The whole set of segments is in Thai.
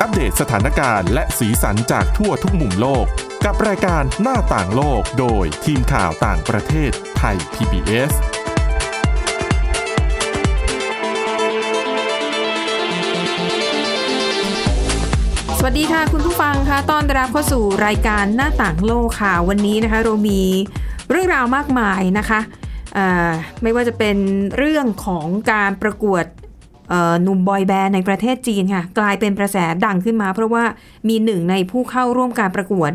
อัปเดตสถานการณ์และสีสันจากทั่วทุกมุมโลก กับรายการหน้าต่างโลกโดยทีมข่าวต่างประเทศไทย PBS สวัสดีค่ะคุณผู้ฟังค่ะต้อนรับเข้าสู่รายการหน้าต่างโลกค่ะ วันนี้นะคะเรามีเรื่องราวมากมายนะคะไม่ว่าจะเป็นเรื่องของการประกวด หนุ่มบอยแบนด์ในประเทศจีนค่ะ กลายเป็นกระแสดังขึ้นมา เพราะว่ามีหนึ่งในผู้เข้าร่วมการประกวด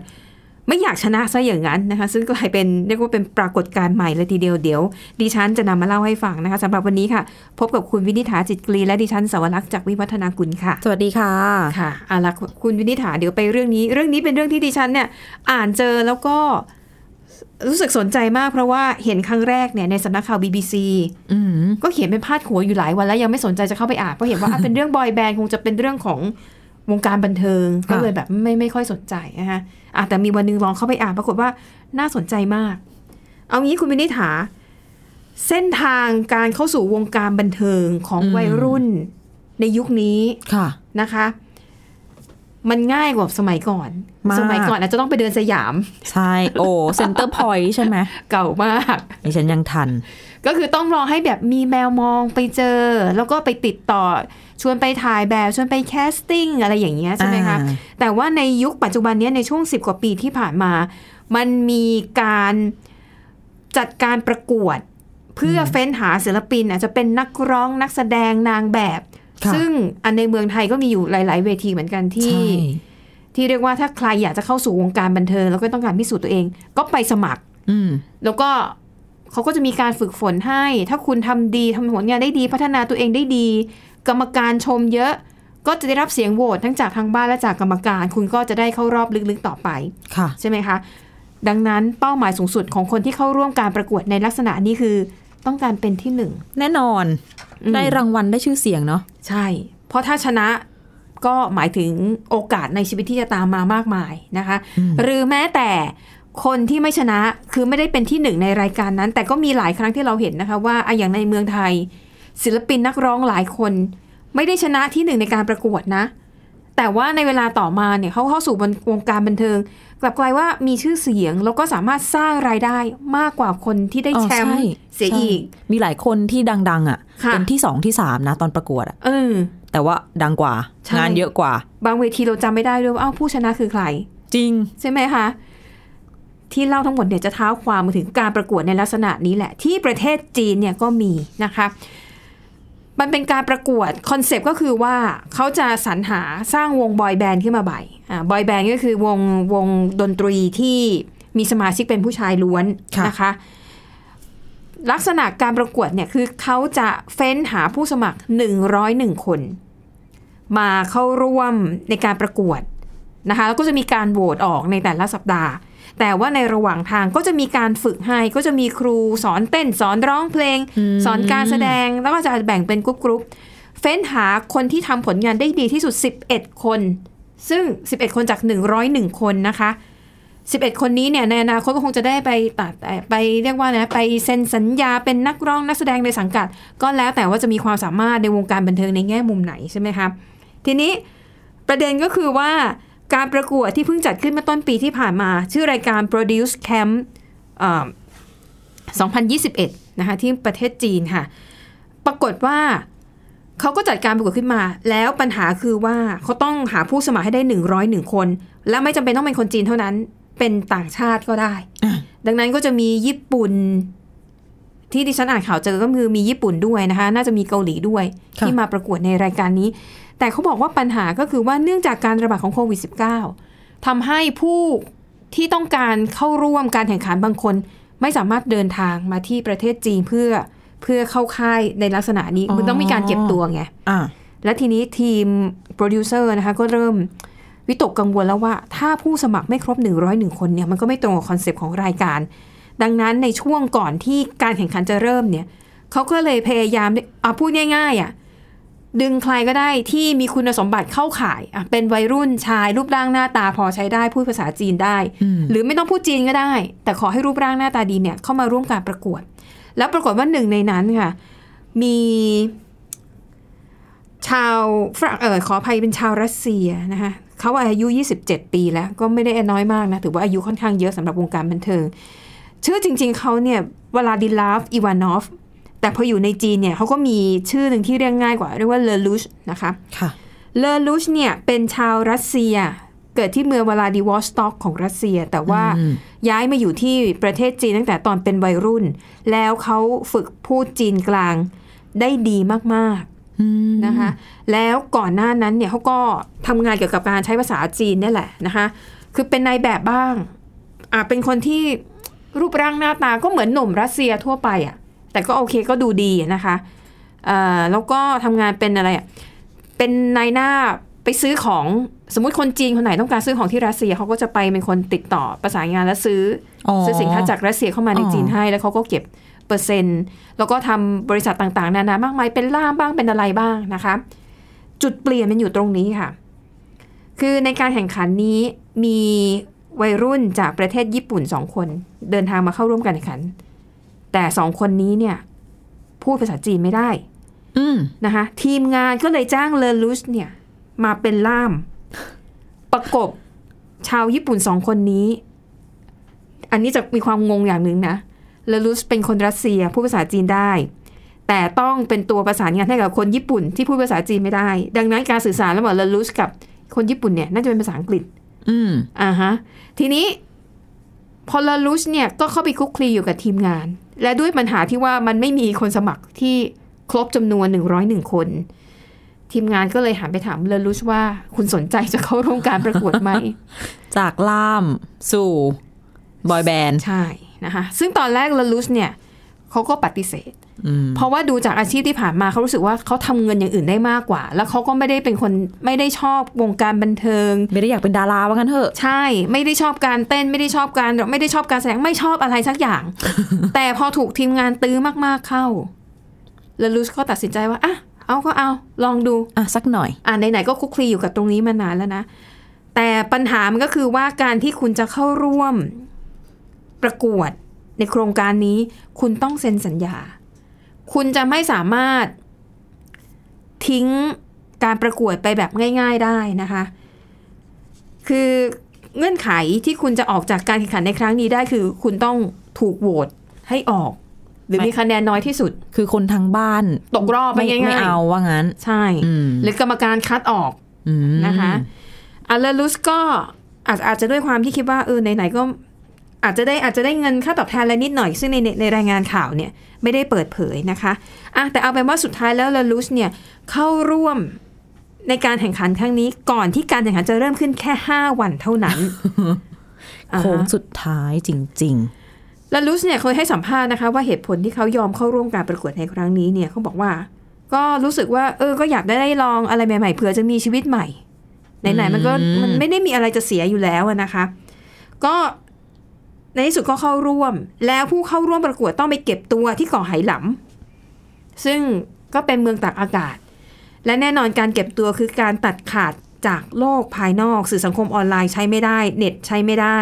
ไม่อยากชนะซะอย่างนั้นนะคะ ซึ่งกลายเป็นเรียกว่าเป็นปรากฏการณ์ใหม่เลยทีเดียวเดี๋ยว ดิฉันจะนำมาเล่าให้ฟังนะคะสำหรับวันนี้ค่ะ พบกับคุณวินิษฐาจิตกรีและดิฉันสวรักษ์จากวิวัฒนากุลค่ะ สวัสดีค่ะค่ะเอาละคุณวินิษฐาเดี๋ยวไปเรื่องนี้ เรื่องนี้เป็นเรื่องที่ดิฉันเนี่ยอ่านเจอแล้วก็ รู้สึกสนใจมากเพราะว่าเห็นครั้งแรกเนี่ยในสำนักข่าว BBC อืมก็เขียนเป็นพาดหัวอยู่หลายวันแล้วยังไม่สนใจจะเข้าไปอ่านเพราะเห็นว่าอะเป็นเรื่องบอยแบนด์คงจะเป็นเรื่องของวงการบันเทิงก็เลยแบบไม่ไม่ค่อยสนใจนะคะอะแต่มีวันหนึงลองเข้าไปอ่านปรากฏว่าน่าสนใจมาก เอางี้คุณวินิษฐาเส้นทางการเข้าสู่วงการบันเทิงของวัยรุ่นในยุคนี้ค่ะนะคะ มันง่ายกว่าสมัยก่อนมากสมัยก่อนอาจจะต้องไปเดินสยาม ใช่ โอ้เซ็นเตอร์พอยต์ใช่ไหม เก่ามากดิฉันยังทัน ก็คือต้องรอให้แบบมีแมวมองไปเจอ แล้วก็ไปติดต่อ ชวนไปถ่ายแบบ ชวนไปแคสติ้งอะไรอย่างเงี้ยใช่ไหมคะอ่าแต่ว่าในยุคปัจจุบันเนี้ยในช่วง 10 กว่าปีที่ผ่านมา มันมีการจัดการประกวด เพื่อเฟ้นหาศิลปิน อาจจะเป็นนักร้องนักแสดงนางแบบค่ะ ซึ่งอันในเมืองไทยก็มีอยู่หลาย ๆ เวทีเหมือนกันที่ใช่ที่เรียกว่าถ้าใครอยากจะเข้าสู่วงการบันเทิงแล้วก็ต้องการพิสูจน์ตัวเอง ก็ไปสมัคร อืมแล้วก็เขาก็จะมีการฝึกฝนให้ ถ้าคุณทำดีทำผลงานได้ดีพัฒนาตัวเองได้ดี กรรมการชมเยอะ ก็จะได้รับเสียงโหวตทั้งจากทางบ้านและจากกรรมการ คุณก็จะได้เข้ารอบลึกๆต่อไปค่ะใช่ไหมคะ ดังนั้นเป้าหมายสูงสุดของคนที่เข้าร่วมการประกวดในลักษณะนี้คือ ต้องการเป็นที่หนึ่งแน่นอนอืมได้รางวัลได้ชื่อเสียงเนาะใช่ เพราะถ้าชนะก็หมายถึงโอกาสในชีวิตที่จะตามมามากมายนะคะ หรือแม้แต่คนที่ไม่ชนะคือไม่ได้เป็นที่หนึ่งในรายการนั้น แต่ก็มีหลายครั้งที่เราเห็นนะคะ ว่าอะอย่างในเมืองไทย ศิลปินนักร้องหลายคน ไม่ได้ชนะที่หนึ่งในการประกวดนะ แต่ว่าในเวลาต่อมาเนี่ยเขาเข้าสู่วงการบันเทิง กลับกลายว่ามีชื่อเสียงแล้วก็สามารถสร้างรายได้มากกว่าคนที่ได้อ๋อแชมป์ใช่เสียใช่อีก มีหลายคนที่ดัง ๆอะค่ะ เป็นที่สองที่สามนะตอนประกวดอะเออแต่ว่าดังกว่าใช่งานเยอะกว่า บางเวทีเราจำไม่ได้ด้วยว่าอ้าวผู้ชนะคือใคร จริง ใช่ไหมคะ ที่เล่าทั้งหมดเนี่ยจะเท้าความมาถึงการประกวดในลักษณะนี้แหละ ที่ประเทศจีนเนี่ยก็มีนะคะ มันเป็นการประกวดคอนเซปต์ก็คือว่าเขาจะสรรหาสร้างวงบอยแบนด์ขึ้นมาบอยอ่าบอยแบนด์ก็คือวงวงดนตรีที่มีสมาชิกเป็นผู้ชายล้วนค่ะนะคะ ลักษณะการประกวดเนี่ยคือเขาจะเฟ้นหาผู้สมัคร 101 คน มาเข้าร่วมในการประกวดนะคะแล้วก็จะมีการโหวตออกในแต่ละสัปดาห์ แต่ว่าในระหว่างทางก็จะมีการฝึกให้ก็จะมีครูสอนเต้นสอนร้องเพลง สอนการแสดงแล้วก็จะแบ่งเป็นกรุ๊ปๆเฟ้นหาคนที่ทำผลงานได้ดีที่สุด 11 คน ซึ่ง 11 คนจาก 101 คนนะคะ11 คนนี้เนี่ยในอนาคตก็คงจะได้ไปตัดเอ่อไปเรียกว่านะไปเซ็นสัญญาเป็นนักร้องนักแสดงในสังกัด ก็แล้วแต่ว่าจะมีความสามารถในวงการบันเทิงในแง่มุมไหนใช่ไหมคะทีนี้ประเด็นก็คือว่า การประกวดที่เพิ่งจัดขึ้นเมื่อต้นปีที่ผ่านมา ชื่อรายการ Produce Camp เอ่อ2021 นะคะที่ประเทศจีนค่ะ ปรากฏว่าเขาก็จัดการประกวดขึ้นมา แล้วปัญหาคือว่าเขาต้องหาผู้สมัครให้ได้ 101 คน และไม่จำเป็นต้องเป็นคนจีนเท่านั้น เป็นต่างชาติก็ได้ ดังนั้นก็จะมีญี่ปุ่นที่ดิฉันอ่านข่าวเจอก็คือมีญี่ปุ่นด้วยนะคะ น่าจะมีเกาหลีด้วยค่ะที่มาประกวดในรายการนี้ แต่เขาบอกว่าปัญหาก็คือว่าเนื่องจากการระบาดของโควิด -19 ทำให้ผู้ที่ต้องการเข้าร่วมการแข่งขันบางคน ไม่สามารถเดินทางมาที่ประเทศจีนเพื่อเพื่อเข้าค่ายในลักษณะนี้อ๋อมันต้องมีการเก็บตัวไงอ่าและทีนี้ทีมโปรดิวเซอร์นะคะก็เริ่มวิตกกังวลแล้วว่า ถ้าผู้สมัครไม่ครบ 101 คนเนี่ยมันก็ไม่ตรงกับคอนเซปต์ของรายการ ดังนั้นในช่วงก่อนที่การแข่งขันจะเริ่มเนี่ยเขาก็เลยพยายามเอาพูดง่ายๆอะ ดึงใครก็ได้ที่มีคุณสมบัติเข้าข่ายอะเป็นวัยรุ่นชายรูปร่างหน้าตาพอใช้ได้พูดภาษาจีนได้อืมหรือไม่ต้องพูดจีนก็ได้ แต่ขอให้รูปร่างหน้าตาดีเนี่ยเข้ามาร่วมการประกวด แล้วปรากฏว่าหนึ่งในนั้นค่ะ มีชาวฝรั่งเออขออภัยเป็นชาวรัสเซียนะคะเขาอายุ 27 ปีแล้วก็ไม่ได้น้อยมากนะ ถือว่าอายุค่อนข้างเยอะสำหรับวงการบันเทิง ชื่อจริง ๆเขาเนี่ย วลาดิลาฟ อีวานอฟ แต่พออยู่ในจีนเนี่ยเขาก็มีชื่อหนึ่งที่เรียกง่ายกว่า เรียกว่าเลอลุชนะคะค่ะเลอลูชเนี่ยเป็นชาวรัสเซีย เกิดที่เมืองวลาดิวอสต็อกของรัสเซีย แต่ว่าอืมย้ายมาอยู่ที่ประเทศจีนตั้งแต่ตอนเป็นวัยรุ่น แล้วเขาฝึกพูดจีนกลางได้ดีมากๆนะคะ แล้วก่อนหน้านั้นเนี่ยเขาก็ทำงานเกี่ยวกับการใช้ภาษาจีนนี่แหละนะคะ คือเป็นนายแบบบ้างอ่าเป็นคนที่รูปร่างหน้าตาก็เหมือนหนุ่มรัสเซียทั่วไปอะ แต่ก็โอเคก็ดูดีอะนะคะเอ่อแล้วก็ทำงานเป็นอะไรอะเป็นนายหน้าไปซื้อของสมมุติคนจีนคนไหนต้องการซื้อของที่รัสเซียเขาก็จะไปเป็นคนติดต่อประสานงานและซื้อออซื้อสินค้าจากรัสเซียเข้ามาในอ๋อจีนให้แล้วเขาก็เก็บเปอร์เซ็นต์ แล้วก็ทำบริษัทต่างๆ นานามากมายเป็นล่ามบ้างเป็นอะไรบ้างนะคะ จุดเปลี่ยนมันอยู่ตรงนี้ค่ะ คือในการแข่งขันนี้มีวัยรุ่นจากประเทศญี่ปุ่นสองคน เดินทางมาเข้าร่วมการแข่งขัน แต่สองคนนี้เนี่ย พูดภาษาจีนไม่ได้อืมนะคะทีมงานก็เลยจ้างเลอลุชเนี่ย มาเป็นล่าม ประกบชาวญี่ปุ่นสองคนนี้ อันนี้จะมีความงงอย่างหนึ่งนะเลอลุชเป็นคนรัสเซียพูดภาษาจีนได้ แต่ต้องเป็นตัวประสานงานให้กับคนญี่ปุ่นที่พูดภาษาจีนไม่ได้ ดังนั้นการสื่อสารระหว่างเลอลุชกับคนญี่ปุ่นเนี่ยน่าจะเป็นภาษาอังกฤษ อืมอ่าฮะ ทีนี้ พอลาลุชเนี่ยก็เข้าไปคลุกคลีอยู่กับทีมงาน และด้วยปัญหาที่ว่ามันไม่มีคนสมัครที่ครบจำนวน 101 คน ทีมงานก็เลยหันไปถามเลอลุชว่าคุณสนใจจะเข้าร่วมการประกวดไหม จากล่ามสู่ บอยแบนด์ ใช่นะคะซึ่งตอนแรกเลอลุชเนี่ยเขาก็ปฏิเสธอืม เพราะว่าดูจากอาชีพที่ผ่านมาเขารู้สึกว่าเขาทำเงินอย่างอื่นได้มากกว่า แล้วเขาก็ไม่ได้เป็นคนไม่ได้ชอบวงการบันเทิง ไม่ได้อยากเป็นดาราว่างั้นเถอะ ใช่ ไม่ได้ชอบการเต้นไม่ได้ชอบการไม่ได้ชอบการแสดงไม่ชอบอะไรสักอย่าง แต่พอถูกทีมงานตื้อมากๆเข้าเลลูสก็ตัดสินใจว่าอะเอาก็เอาลองดูอะสักหน่อย อะไหนๆก็คุกคลีอยู่กับตรงนี้มานานแล้วนะ แต่ปัญหามันก็คือว่าการที่คุณจะเข้าร่วมประกวดในโครงการนี้ คุณต้องเซ็นสัญญา คุณจะไม่สามารถทิ้งการประกวดไปแบบง่าย ๆได้นะคะ คือเงื่อนไขที่คุณจะออกจากการแข่งขันในครั้งนี้ได้คือ คุณต้องถูกโหวตให้ออก หรือไม่มีคะแนนน้อยที่สุด คือคนทางบ้าน ตกรอบไปไม่ง่ายๆไม่เอาว่างั้น ใช่อืมหรือกรรมการคัดออกอืมนะคะอัลเลลุสก็อาจอาจจะด้วยความที่คิดว่าเออไหนๆก็ อาจจะได้อาจจะได้เงินค่าตอบแทนอะไรนิดหน่อย ซึ่งในในในรายงานข่าวเนี่ยไม่ได้เปิดเผยนะคะอะแต่เอาเป็นว่าสุดท้ายแล้วเลลุสเนี่ยเข้าร่วมในการแข่งขันครั้งนี้ก่อนที่การแข่งขันจะเริ่มขึ้นแค่ 5 วันเท่านั้นอ่าโค้งฮะสุดท้ายจริงลาลุสเนี่ยเคยให้สัมภาษณ์นะคะ ว่าเหตุผลที่เขายอมเข้าร่วมการประกวดในครั้งนี้เนี่ยเขาบอกว่า ก็รู้สึกว่า เออก็อยากได้ได้ลองอะไรใหม่ๆเผื่อจะมีชีวิตใหม่ไหนๆมันก็อืมมันไม่ได้มีอะไรจะเสียอยู่แล้วอะนะคะ ก็ ในที่สุดก็เข้าร่วม แล้วผู้เข้าร่วมประกวดต้องไปเก็บตัวที่เกาะไหหลำซึ่งก็เป็นเมืองตากอากาศ และแน่นอนการเก็บตัวคือการตัดขาดจากโลกภายนอกสื่อสังคมออนไลน์ใช้ไม่ได้ เน็ตใช้ไม่ได้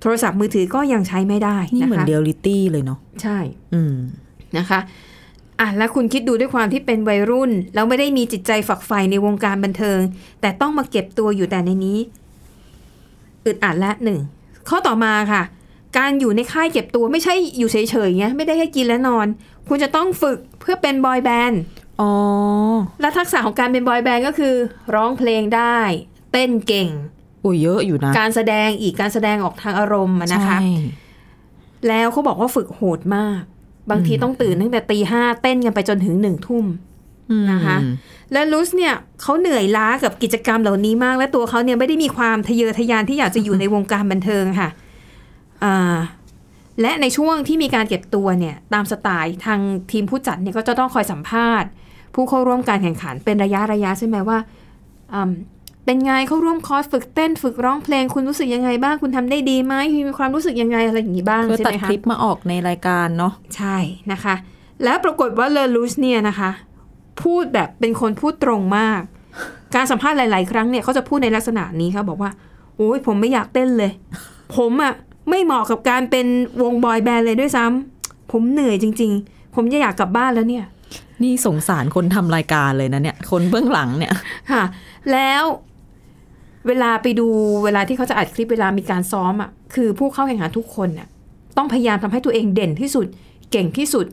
โทรศัพท์มือถือก็ยังใช้ไม่ได้ๆนี่นะเหมือนคะเรียลลิตี้เลยเนาะใช่ อืมนะคะอะแล้วคุณคิดดูด้วยความที่เป็นวัยรุ่น แล้วไม่ได้มีจิตใจฝักใฝ่ในวงการบันเทิง แต่ต้องมาเก็บตัวอยู่แต่ในนี้ อึดอัดละหนึ่งข้อต่อมาค่ะ การอยู่ในค่ายเก็บตัวไม่ใช่อยู่เฉยๆเงี้ยไม่ได้แค่กินและนอน คุณจะต้องฝึกเพื่อเป็นบอยแบนด์อ๋อและทักษะของการเป็นบอยแบนด์ก็คือ ร้องเพลงได้ เต้นเก่งอุ้ยเยอะอยู่นะ การแสดงอีกการแสดงออกทางอารมณ์อะนะคะใช่แล้วเขาบอกว่าฝึกโหดมาก บางทีต้องตื่นตั้งแต่ตีห้าเต้นกันไปจนถึงหนึ่งทุ่มนะคะ และลุสเนี่ยเขาเหนื่อยล้ากับกิจกรรมเหล่านี้มาก และตัวเขาเนี่ยไม่ได้มีความทะเยอทะยานที่อยากจะอยู่ในวงการบันเทิงค่ะอ่า และในช่วงที่มีการเก็บตัวเนี่ยตามสไตล์ทางทีมผู้จัดเนี่ยก็จะต้องคอยสัมภาษณ์ ผู้เข้าร่วมการแข่งขันเป็นระยะระยะใช่ไหมว่าอืมเป็นไงเข้าร่วมคอร์สฝึกเต้นฝึกร้องเพลงคุณรู้สึกยังไงบ้างคุณทำได้ดีไหมมีความรู้สึกยังไงอะไรอย่างนี้บ้างคือใช่ตัดไหมคคะลิปมาออกในรายการเนาะใช่นะคะ แล้วปรากฏว่าเลอลูสเนี่ยนะคะ พูดแบบเป็นคนพูดตรงมาก การสัมภาษณ์หลาย ๆ ครั้งเนี่ยเขาจะพูดในลักษณะนี้เขาบอกว่าโอ้ยผมไม่อยากเต้นเลย ผมอะ่ะ ไม่เหมาะกับการเป็นวงบอยแบนด์เลยด้วยซ้ำผมเหนื่อยจริง ๆ ผมจะอยากกลับบ้านแล้วเนี่ย นี่สงสารคนทำรายการเลยนะเนี่ย คนเบื้องหลังเนี่ยค่ะ แล้วเวลาไปดูเวลาที่เขาจะอัดคลิปเวลามีการซ้อมอะคือผู้เข้าแข่งขันทุกคนน่ะต้องพยายามทำให้ตัวเองเด่นที่สุด เก่งที่สุด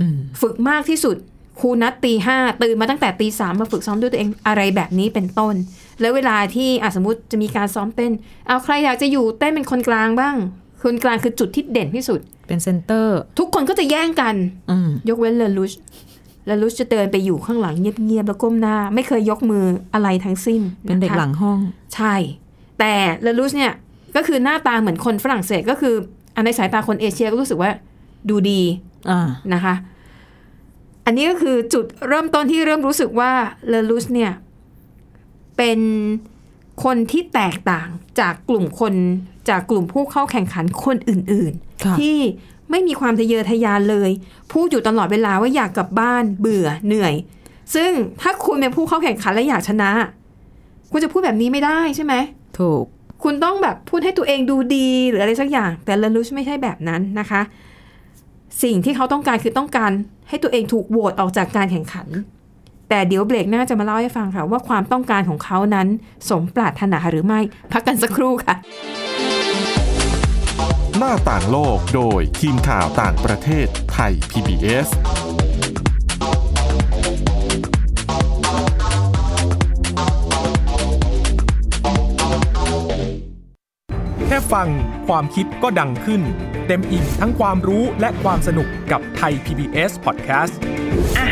อืมฝึกมากที่สุดครูนัดตีห้าตื่นมาตั้งแต่ตีสามมาฝึกซ้อมด้วยตัวเองอะไรแบบนี้เป็นต้น แล้วเวลาที่อะสมมติจะมีการซ้อมเต้น เอาใครอยากจะอยู่เต้นเป็นคนกลางบ้าง คนกลางคือจุดที่เด่นที่สุด เป็นเซนเตอร์ ทุกคนก็จะแย่งกันอืมยกเว้นเลอลุชเลอลุชจะเดินไปอยู่ข้างหลังเงียบๆแล้วก้มหน้า ไม่เคยยกมืออะไรทั้งสิ้น เป็นเด็กนะคะหลังห้อง ใช่ แต่เลอลุชเนี่ยก็คือหน้าตาเหมือนคนฝรั่งเศสก็คืออันในสายตาคนเอเชียก็รู้สึกว่าดูดีอ่านะคะ อันนี้ก็คือจุดเริ่มต้นที่เริ่มรู้สึกว่าเลอลุสเนี่ย เป็นคนที่แตกต่างจากกลุ่มคนจากกลุ่มผู้เข้าแข่งขันคนอื่นค่ะๆที่ไม่มีความทะเยอทะยานเลย พูดอยู่ตลอดเวลาว่าอยากกลับบ้านเบื่อเหนื่อย ซึ่งถ้าคุณเป็นผู้เข้าแข่งขันและอยากชนะ คุณจะพูดแบบนี้ไม่ได้ใช่ไหมถูก คุณต้องแบบพูดให้ตัวเองดูดีหรืออะไรสักอย่าง แต่เลลุชไม่ใช่แบบนั้นนะคะ สิ่งที่เขาต้องการคือต้องการให้ตัวเองถูกโหวตออกจากการแข่งขัน แต่เดี๋ยวเบรกหน้าจะมาเล่าให้ฟังค่ะ ว่าความต้องการของเขานั้นสมปรารถนาหรือไม่พักกันสักครู่ค่ะ หน้าต่างโลกโดยทีมข่าวต่างประเทศไทย PBS แค่ฟังความคิดก็ดังขึ้น เต็มอิ่มทั้งความรู้และความสนุกกับไทย PBS Podcast อ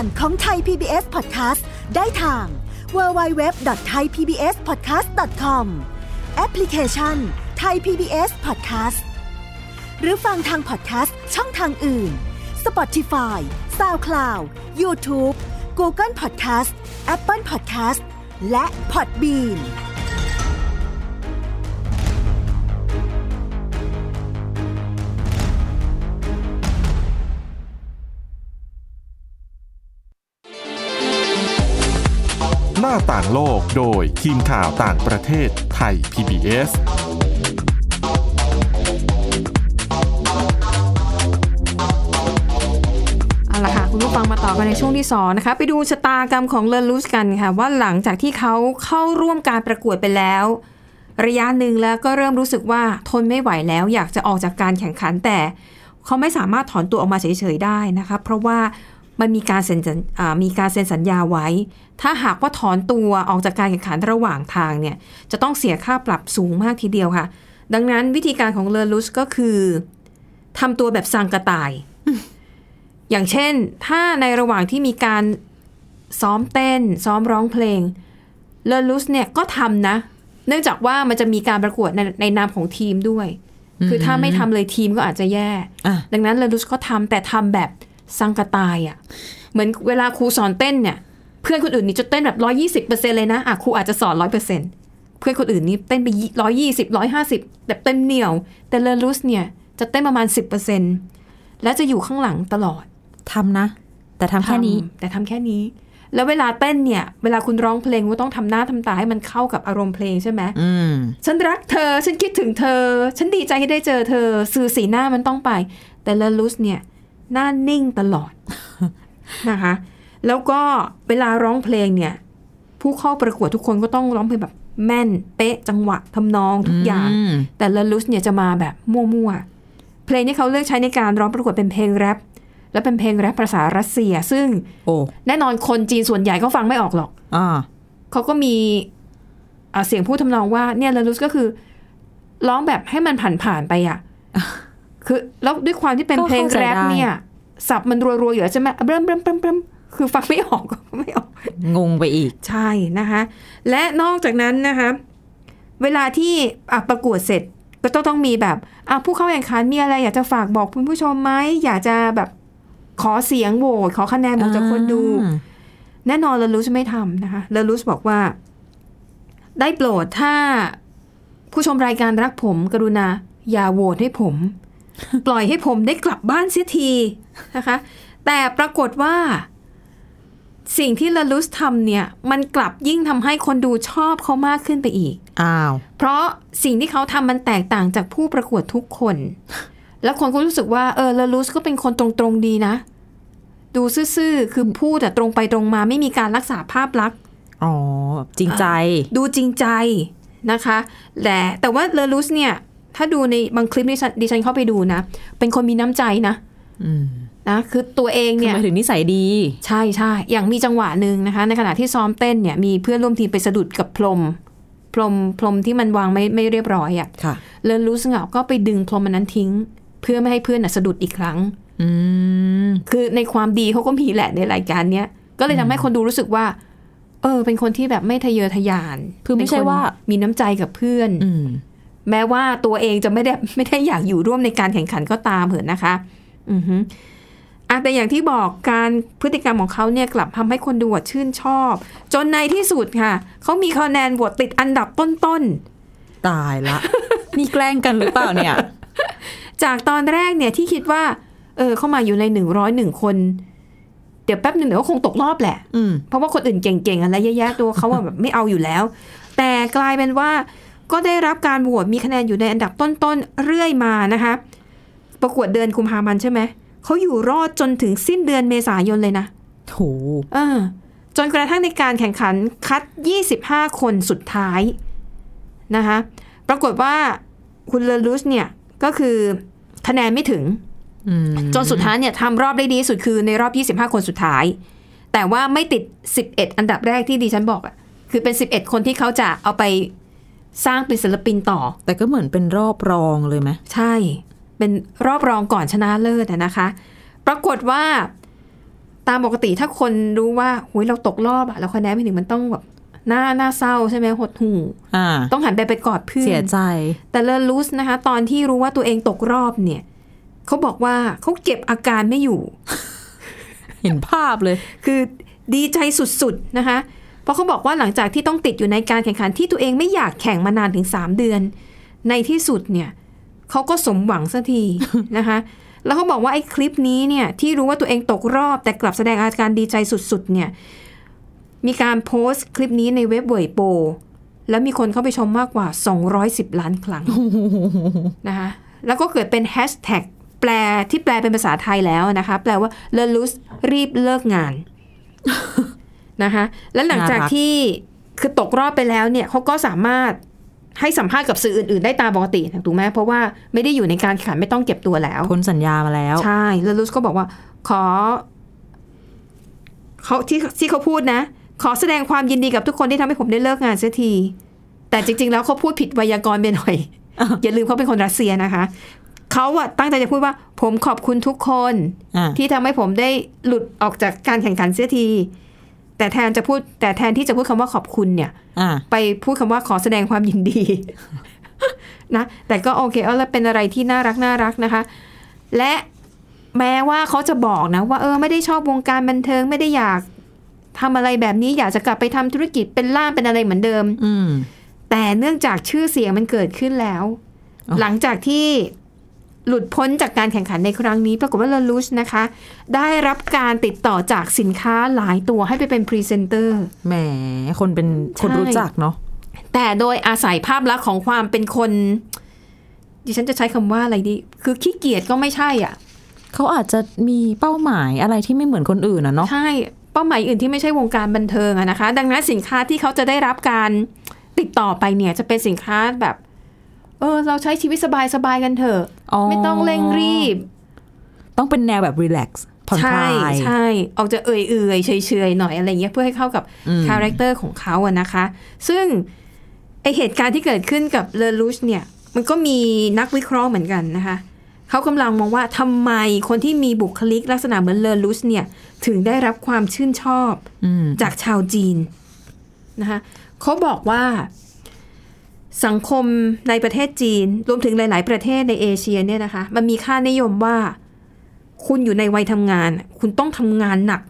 ามรายการของไทย PBS Podcast ได้ทาง www.thaipbspodcast.com แอปพลิเคชัน Thai PBS Podcast หรือฟังทาง Podcast ช่องทางอื่น Spotify SoundCloud YouTube Google Podcast Apple Podcast และ Podbean าต่างโลกโดยทีมข่าวต่างประเทศไทย PBS เอาละค่ะคุณผู้ฟังมาต่อกันในช่วงที่สองนะคะไปดูชะตากรรมของเลอลูสกันค่ะ ว่าหลังจากที่เขาเข้าร่วมการประกวดไปแล้ว ระยะหนึ่งแล้วก็เริ่มรู้สึกว่าทนไม่ไหวแล้วอยากจะออกจากการแข่งขันแต่เขาไม่สามารถถอนตัวออกมาเฉยๆได้นะคะ เพราะว่า มันมีการเซ็นสัญอ่ามีการเซ็นสัญญาไว้ ถ้าหากว่าถอนตัวออกจากการแข่งขันระหว่างทางเนี่ย จะต้องเสียค่าปรับสูงมากทีเดียวค่ะ ดังนั้นวิธีการของเลอลุสก็คือทำตัวแบบสังกระต่าย อย่างเช่น ถ้าในระหว่างที่มีการซ้อมเต้น ซ้อมร้องเพลงเลอลุสเนี่ยก็ทำนะ เนื่องจากว่ามันจะมีการประกวดในในนามของทีมด้วย คือถ้าไม่ทำเลยทีมก็อาจจะแย่อะดังนั้นเลอลุสก็ทำแต่ทำแบบ สังกะตายอะ่ะ เหมือนเวลาครูสอนเต้นเนี่ย เพื่อนคนอื่นนี่จะเต้นแบบร้อยี่สิบเปอร์เซ็นเลยนะอะครูอาจจะสอนร้อยเปอร์เซ็นเพื่อนคนอื่นนี่เต้นไปร้อยี่สิบร้อยห้าสิบแบบเต็มเหนียว แต่เลอลุสเนี่ยจะเต้นประมาณสิบเปอร์เซ็นแล้วจะอยู่ข้างหลังตลอดทำนะ แต่ทำแค่นี้ทำแต่ทำแค่นี้ แล้วเวลาเต้นเนี่ย เวลาคุณร้องเพลงก็ต้องทำหน้าทำตาให้มันเข้ากับอารมณ์เพลงใช่ไหมอืมฉันรักเธอ ฉันคิดถึงเธอ ฉันดีใจที่ได้เจอเธอ สื่อสีหน้ามันต้องไป แต่เลลุสเนี่ย หน้านิ่งตลอดนะคะ แล้วก็เวลาร้องเพลงเนี่ย ผู้เข้าประกวดทุกคนก็ต้องร้องเพลงแบบแม่น เป๊ะ จังหวะทำนองทุกอย่างอืมแต่เลลุสเนี่ยจะมาแบบมั่วๆ เพลงที่เขาเลือกใช้ในการร้องประกวดเป็นเพลงแรปและเป็นเพลงแรปภาษารัสเซีย ซึ่งโอ้แน่นอนคนจีนส่วนใหญ่ก็ฟังไม่ออกหรอกอ่าเขาก็มีอ่าเสียงพูดทำนองว่า เนี่ยเลลุสก็คือร้องแบบให้มันผ่านผ่านๆไปอะ คือแล้วด้วยความที่เป็นก็เพลงเข้าใจแรปได้เนี่ยสับมันรัวๆอยู่แล้วใช่ไหมเบิ่มเบิ่มเบิ่มเบิ่มคือฟังไม่ออกไม่ออก งงไปอีกใช่นะคะ และนอกจากนั้นนะคะ เวลาที่อะประกวดเสร็จก็ต้องต้องมีแบบอะผู้เข้าแข่งขันมีอะไร อยากจะฝากบอกคุณผู้ชมไหมอยากจะแบบขอเสียงโหวตขอคะแนนโหวตจากคนดูอ่าแน่นอนเลลุสไม่ทำนะคะเลลุสบอกว่า ได้โปรดถ้าผู้ชมรายการรักผม กรุณา อย่าโหวตให้ผม ปล่อยให้ผมได้กลับบ้านเสียทีนะคะ แต่ปรากฏว่า สิ่งที่เลลุสทำเนี่ย มันกลับยิ่งทำให้คนดูชอบเขามากขึ้นไปอีก อ้าว เพราะสิ่งที่เขาทำมันแตกต่างจากผู้ประกวดทุกคน แล้วคนก็รู้สึกว่าเออเลลุสก็เป็นคนตรงๆดีนะ ดูซื่อๆ คือพูดแต่ตรงไปตรงมาไม่มีการรักษาภาพลักษณ์อ๋อ จริงใจ ดูจริงใจนะคะ แต่แต่ว่าเลลุสเนี่ย ถ้าดูในบางคลิปดิฉันดิฉันเข้าไปดูนะ เป็นคนมีน้ำใจนะอืมนะคือตัวเองคือเนี่ยหมายถึงนิสัยดี ใช่ใช่อย่างมีจังหวะหนึ่งนะคะ ในขณะที่ซ้อมเต้นเนี่ย มีเพื่อนร่วมทีมไปสะดุดกับพรม พรมพรมที่มันวางไม่ไม่เรียบร้อยอะ่ะค่ะเลนรู้สงบก็ไปดึงพรมมันนั้นทิ้ง เพื่อไม่ให้เพื่อนน่ะสะดุดอีกครั้งอืมคือในความดีเขาก็มีแหละในรายการเนี้ยก็เลยทำให้คนดูรู้สึกว่า เออ เป็นคนที่แบบไม่ทะเยอทะยานคือไม่ใช่เป็นนว่ามีน้ำใจกับเพื่อนอืม แม้ว่าตัวเองจะไม่ได้ไม่ได้อยากอยู่ร่วมในการแข่งขันก็ตามเถอะนะคะ อือฮึอะแต่อย่างที่บอกการพฤติกรรมของเขาเนี่ยกลับทำให้คนดูอะชื่นชอบ จนในที่สุดค่ะ เขามีคะแนนโหวตติดอันดับต้นตายละ นี่แกล้งกันหรือเปล่าเนี่ยๆจากตอนแรกเนี่ยที่คิดว่า เออเข้ามาอยู่ในหนึ่งร้อยหนึ่งคน เดี๋ยวแป๊บหนึ่งเดี๋ยวก็คงตกรอบแหละอืมเพราะว่าคนอื่นเก่งๆอะไรเยอะแยะตัวเขาอะแบบไม่เอาอยู่แล้ว แต่กลายเป็นว่า ก็ได้รับการโหวตมีคะแนนอยู่ในอันดับต้นๆ เรื่อยมานะคะ ประกวดเดือนกุมภาพันธ์ใช่ไหม เขาอยู่รอดจนถึงสิ้นเดือนเมษายนเลยนะโถเออจนกระทั่งในการแข่งขันคัด 25 คนสุดท้ายนะคะปรากฏว่าคุณเลอลุสเนี่ย ก็คือคะแนนไม่ถึงอืมจนสุดท้ายเนี่ยทำรอบได้ดีที่สุดคือในรอบ 25 คนสุดท้าย แต่ว่าไม่ติด 11 อันดับแรกที่ดิฉันบอกอะคือเป็น 11 คนที่เขาจะเอาไป สร้างเป็นศิลปินต่อ แต่ก็เหมือนเป็นรอบรองเลยไหมใช่ เป็นรอบรองก่อนชนะเลิศอะนะคะ ปรากฏว่าตามปกติถ้าคนรู้ว่าหุยเราตกรอบอะแล้วคะแนนไม่ถึงมันต้องแบบหน้าหน้าเศร้าใช่ไหมหดหู่อ่าต้องหันไปไปกอดเพื่อนเสียใจ แต่เลอลูสนะคะ ตอนที่รู้ว่าตัวเองตกรอบเนี่ยเขาบอกว่าเขาเก็บอาการไม่อยู่ เห็นภาพเลย คือดีใจสุดๆนะคะเพ ราะเขาบอกว่าหลังจากที่ต้องติดอยู่ในการแข่งขันที่ตัวเองไม่อยากแข่งมานานถึง 3 เดือน ในที่สุดเนี่ยเขาก็สมหวังสักทีนะคะ แล้วเขาบอกว่าไอ้คลิปนี้เนี่ยที่รู้ว่าตัวเองตกรอบ แต่กลับแสดงอาการดีใจสุดๆเนี่ยมีการโพสต์คลิปนี้ในเว็บเวยโป แล้วมีคนเข้าไปชมมากกว่า 210 ล้านครั้งนะคะแล้วก็เกิดเป็นแฮชแท็กแปลที่แปลเป็นภาษาไทยแล้วนะคะ แปลว่าเลลุสรีบเลิกงาน นะคะแล้วหลังจากน่ารักที่คือตกรอบไปแล้วเนี่ยเขาก็สามารถให้สัมภาษณ์กับสื่ออื่น ๆ ได้ตามปกติถูกไหมเพราะว่าไม่ได้อยู่ในการแข่งขันไม่ต้องเก็บตัวแล้วพ้นสัญญามาแล้ว ใช่ แล้วลุสก็บอกว่า ขอเขาที่ที่เขาพูดนะ ขอแสดงความยินดีกับทุกคนที่ทำให้ผมได้เลิกงานเสียที แต่จริง ๆ แล้วเขาพูดผิดไวยากรณ์ไปหน่อย อย่าลืมเขาเป็นคนรัสเซียนะคะเขาอะตั้งใจจะพูดว่า ผมขอบคุณทุกคนอ่าที่ทำให้ผมได้หลุดออกจากการแข่งขันเสียที แต่แทนจะพูดแต่แทนที่จะพูดคำว่าขอบคุณเนี่ยอ่าไปพูดคำว่าขอแสดงความยินดีนะแต่ก็โอเคเอาแล้วเป็นอะไรที่น่ารักน่ารักนะคะ และแม้ว่าเขาจะบอกนะ ว่าเออไม่ได้ชอบวงการบันเทิงไม่ได้อยากทำอะไรแบบนี้อยากจะกลับไปทำธุรกิจเป็นล่ามเป็นอะไรเหมือนเดิมอืมแต่เนื่องจากชื่อเสียงมันเกิดขึ้นแล้วอ๋อหลังจากที่ หลุดพ้นจากการแข่งขันในครั้งนี้ ปรากฏว่าเลอลูชนะคะ ได้รับการติดต่อจากสินค้าหลายตัวให้ไปเป็นพรีเซนเตอร์แหมคนเป็นคนใช่รู้จักเนาะแต่โดยอาศัยภาพลักษณ์ของความเป็นคน ดิฉันจะใช้คำว่าอะไรดี คือขี้เกียจก็ไม่ใช่อะเขาอาจจะมีเป้าหมายอะไรที่ไม่เหมือนคนอื่นอะเนาะใช่เป้าหมายอื่นที่ไม่ใช่วงการบันเทิงอะนะคะ ดังนั้นสินค้าที่เขาจะได้รับการติดต่อไปเนี่ยจะเป็นสินค้าแบบ เออ เราใช้ชีวิตสบายๆกันเถอะอ๋อไม่ต้องเร่งรีบ ต้องเป็นแนวแบบ relax ผ่อนคใช่ลายใช่ออกจะเอื่อยเอื่อยๆเฉยเฉยๆหน่อยอะไรเงี้ยเพื่อให้เข้ากับอืมคาแรคเตอร์ของเขาอะนะคะ ซึ่งไอเหตุการณ์ที่เกิดขึ้นกับเลอลูชเนี่ย มันก็มีนักวิเคราะห์เหมือนกันนะคะเขากำลังมองว่าทำไมคนที่มีบุคลิกลักษณะเหมือนเลอลูชเนี่ย ถึงได้รับความชื่นชอบอืมจากชาวจีนนะคะเขาบอกว่า สังคมในประเทศจีน รวมถึงหลาย ๆ ประเทศในเอเชียเนี่ยนะคะ มันมีค่านิยมว่า คุณอยู่ในวัยทำงาน คุณต้องทำงานหนัก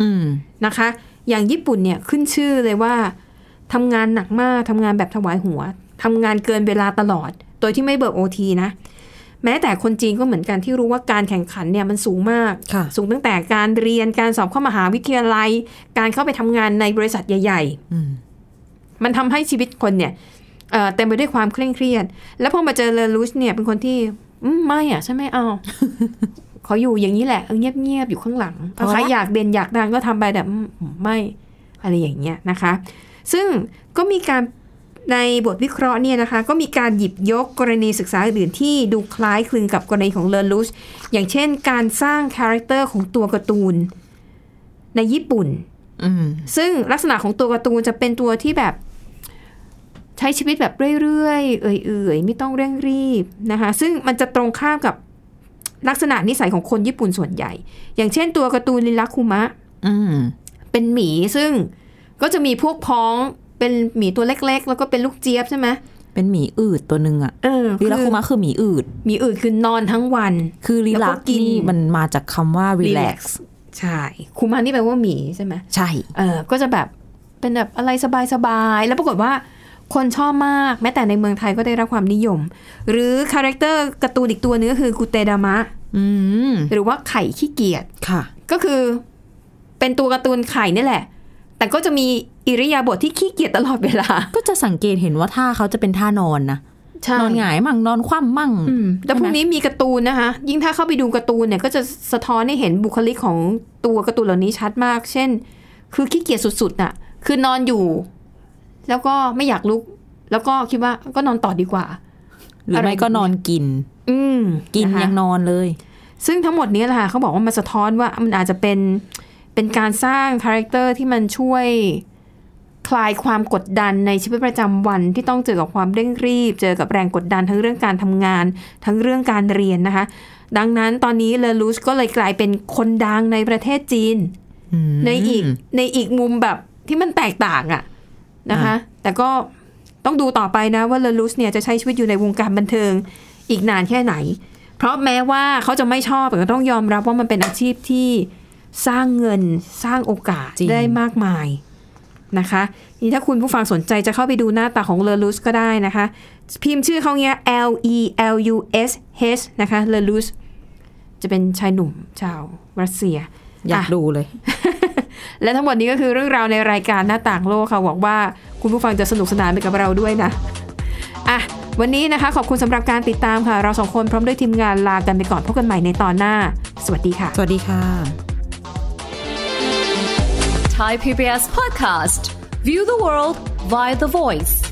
อืมนะคะ อย่างญี่ปุ่นเนี่ยขึ้นชื่อเลยว่าทำงานหนักมากทำงานแบบถวายหัวทำงานเกินเวลาตลอด โดยที่ไม่เบิกโอทีนะ แม้แต่คนจีนก็เหมือนกันที่รู้ว่าการแข่งขันเนี่ยมันสูงมากค่ะสูงตั้งแต่การเรียนการสอบเข้ามหาวิทยาลัย การเข้าไปทำงานในบริษัทใหญ่อืมๆมันทำให้ชีวิตคนเนี่ย เอ่อเต็มไปด้วยความเคร่งเครียด แล้วพอมาเจอเลอรูชเนี่ยเป็นคนที่อืมไม่อะฉันไม่เอาขออยู่อย่างนี้แหละเออเงียบๆอยู่ข้างหลังเพราะใครอยากเด่นอยากดังก็ทำไปแต่อืมไม่อะไรอย่างเงี้ยนะคะ ซึ่งก็มีการในบทวิเคราะห์เนี่ยนะคะ ก็มีการหยิบยกกรณีศึกษาอื่นๆที่ดูคล้ายคลึงกับกรณีของเลอรูชอย่างเช่น การสร้าง character ของตัวการ์ตูนในญี่ปุ่นอืมซึ่งลักษณะของตัวการ์ตูนจะเป็นตัวที่แบบ ใช้ชีวิตแบบเรื่อยๆ เอื่อยๆ ไม่ต้องเร่งรีบนะคะซึ่งมันจะตรงข้ามกับลักษณะนิสัยของคนญี่ปุ่นส่วนใหญ่ อย่างเช่นตัวการ์ตูนริลัคคุมะอืมเป็นหมีซึ่งก็จะมีพวกพ้องเป็นหมีตัวเล็กๆ แล้วก็เป็นลูกเจี๊ยบใช่ไหมเป็นหมีอืดตัวหนึ่งอะเออลีลาคุมะคือหมีอืดหมีอื่นคือนอนทั้งวัน คือรีแล้วลัก็กกินนี่มันมาจากคำว่า relax ใช่คุมะนี่แปลว่าหมีใช่ไหมใช่เออก็จะแบบเป็นแบบอะไรสบายๆ แล้วปรากฏว่า คนชอบมาก แม้แต่ในเมืองไทยก็ได้รับความนิยม หรือคาแรคเตอร์การ์ตูนอีกตัวนึงก็คือกุเตดามะอืมหรือว่าไข่ขี้เกียจค่ะ ก็คือเป็นตัวการ์ตูนไข่นี่แหละ แต่ก็จะมีอิริยาบถที่ขี้เกียจตลอดเวลา ก็จะสังเกตเห็นว่าท่าเขาจะเป็นท่านอนนะใช่นอนหงายมั่งนอนคว่ำมั่งอืมแล้วพวกนี้มีการ์ตูนนะคะ ยิ่งถ้าเข้าไปดูการ์ตูนเนี่ยก็จะสะท้อนให้เห็นบุคลิกของตัวการ์ตูนเหล่านี้ชัดมาก เช่น คือขี้เกียจสุดๆน่ะ คือนอนอยู่ แล้วก็ไม่อยากลุก แล้วก็คิดว่าก็นอนต่อดีกว่า หรือไม่ก็นอนกิน อืมกินนะคะยังนอนเลย ซึ่งทั้งหมดนี้แหละค่ะเขาบอกว่ามันสะท้อนว่ามันอาจจะเป็นเป็นการสร้าง character ที่มันช่วยคลายความกดดันในชีวิตประจำวันที่ต้องเจอกับความเร่งรีบ เจอกับแรงกดดันทั้งเรื่องการทำงาน ทั้งเรื่องการเรียนนะคะ ดังนั้นตอนนี้เลอลูสก็เลยกลายเป็นคนดังในประเทศจีนอืมในอีกในอีกมุมแบบที่มันแตกต่างอะ นะคะ แต่ก็ต้องดูต่อไปนะว่าเลอลูสเนี่ยจะใช้ชีวิตอยู่ในวงการบันเทิงอีกนานแค่ไหน เพราะแม้ว่าเขาจะไม่ชอบแต่ก็ต้องยอมรับว่ามันเป็นอาชีพที่สร้างเงินสร้างโอกาสจริงได้มากมายนะคะนี่ถ้าคุณผู้ฟังสนใจจะเข้าไปดูหน้าตาของเลอลูสก็ได้นะคะ พิมพ์ชื่อเขาเนี้ย L E L U S H นะคะเลอลูสจะเป็นชายหนุ่มชาวรัสเซีย อยากอะดูเลย และทั้งหมดนี้ก็คือเรื่องราวในรายการหน้าต่างโลกค่ะหวังว่าคุณผู้ฟังจะสนุกสนานไปกับเราด้วยนะอะวันนี้นะคะ ขอบคุณสำหรับการติดตามค่ะ เราสองคนพร้อมด้วยทีมงานลากันไปก่อนพบกันใหม่ในตอนหน้า สวัสดีค่ะ สวัสดีค่ะ Thai PBS podcast. View the world via the voice.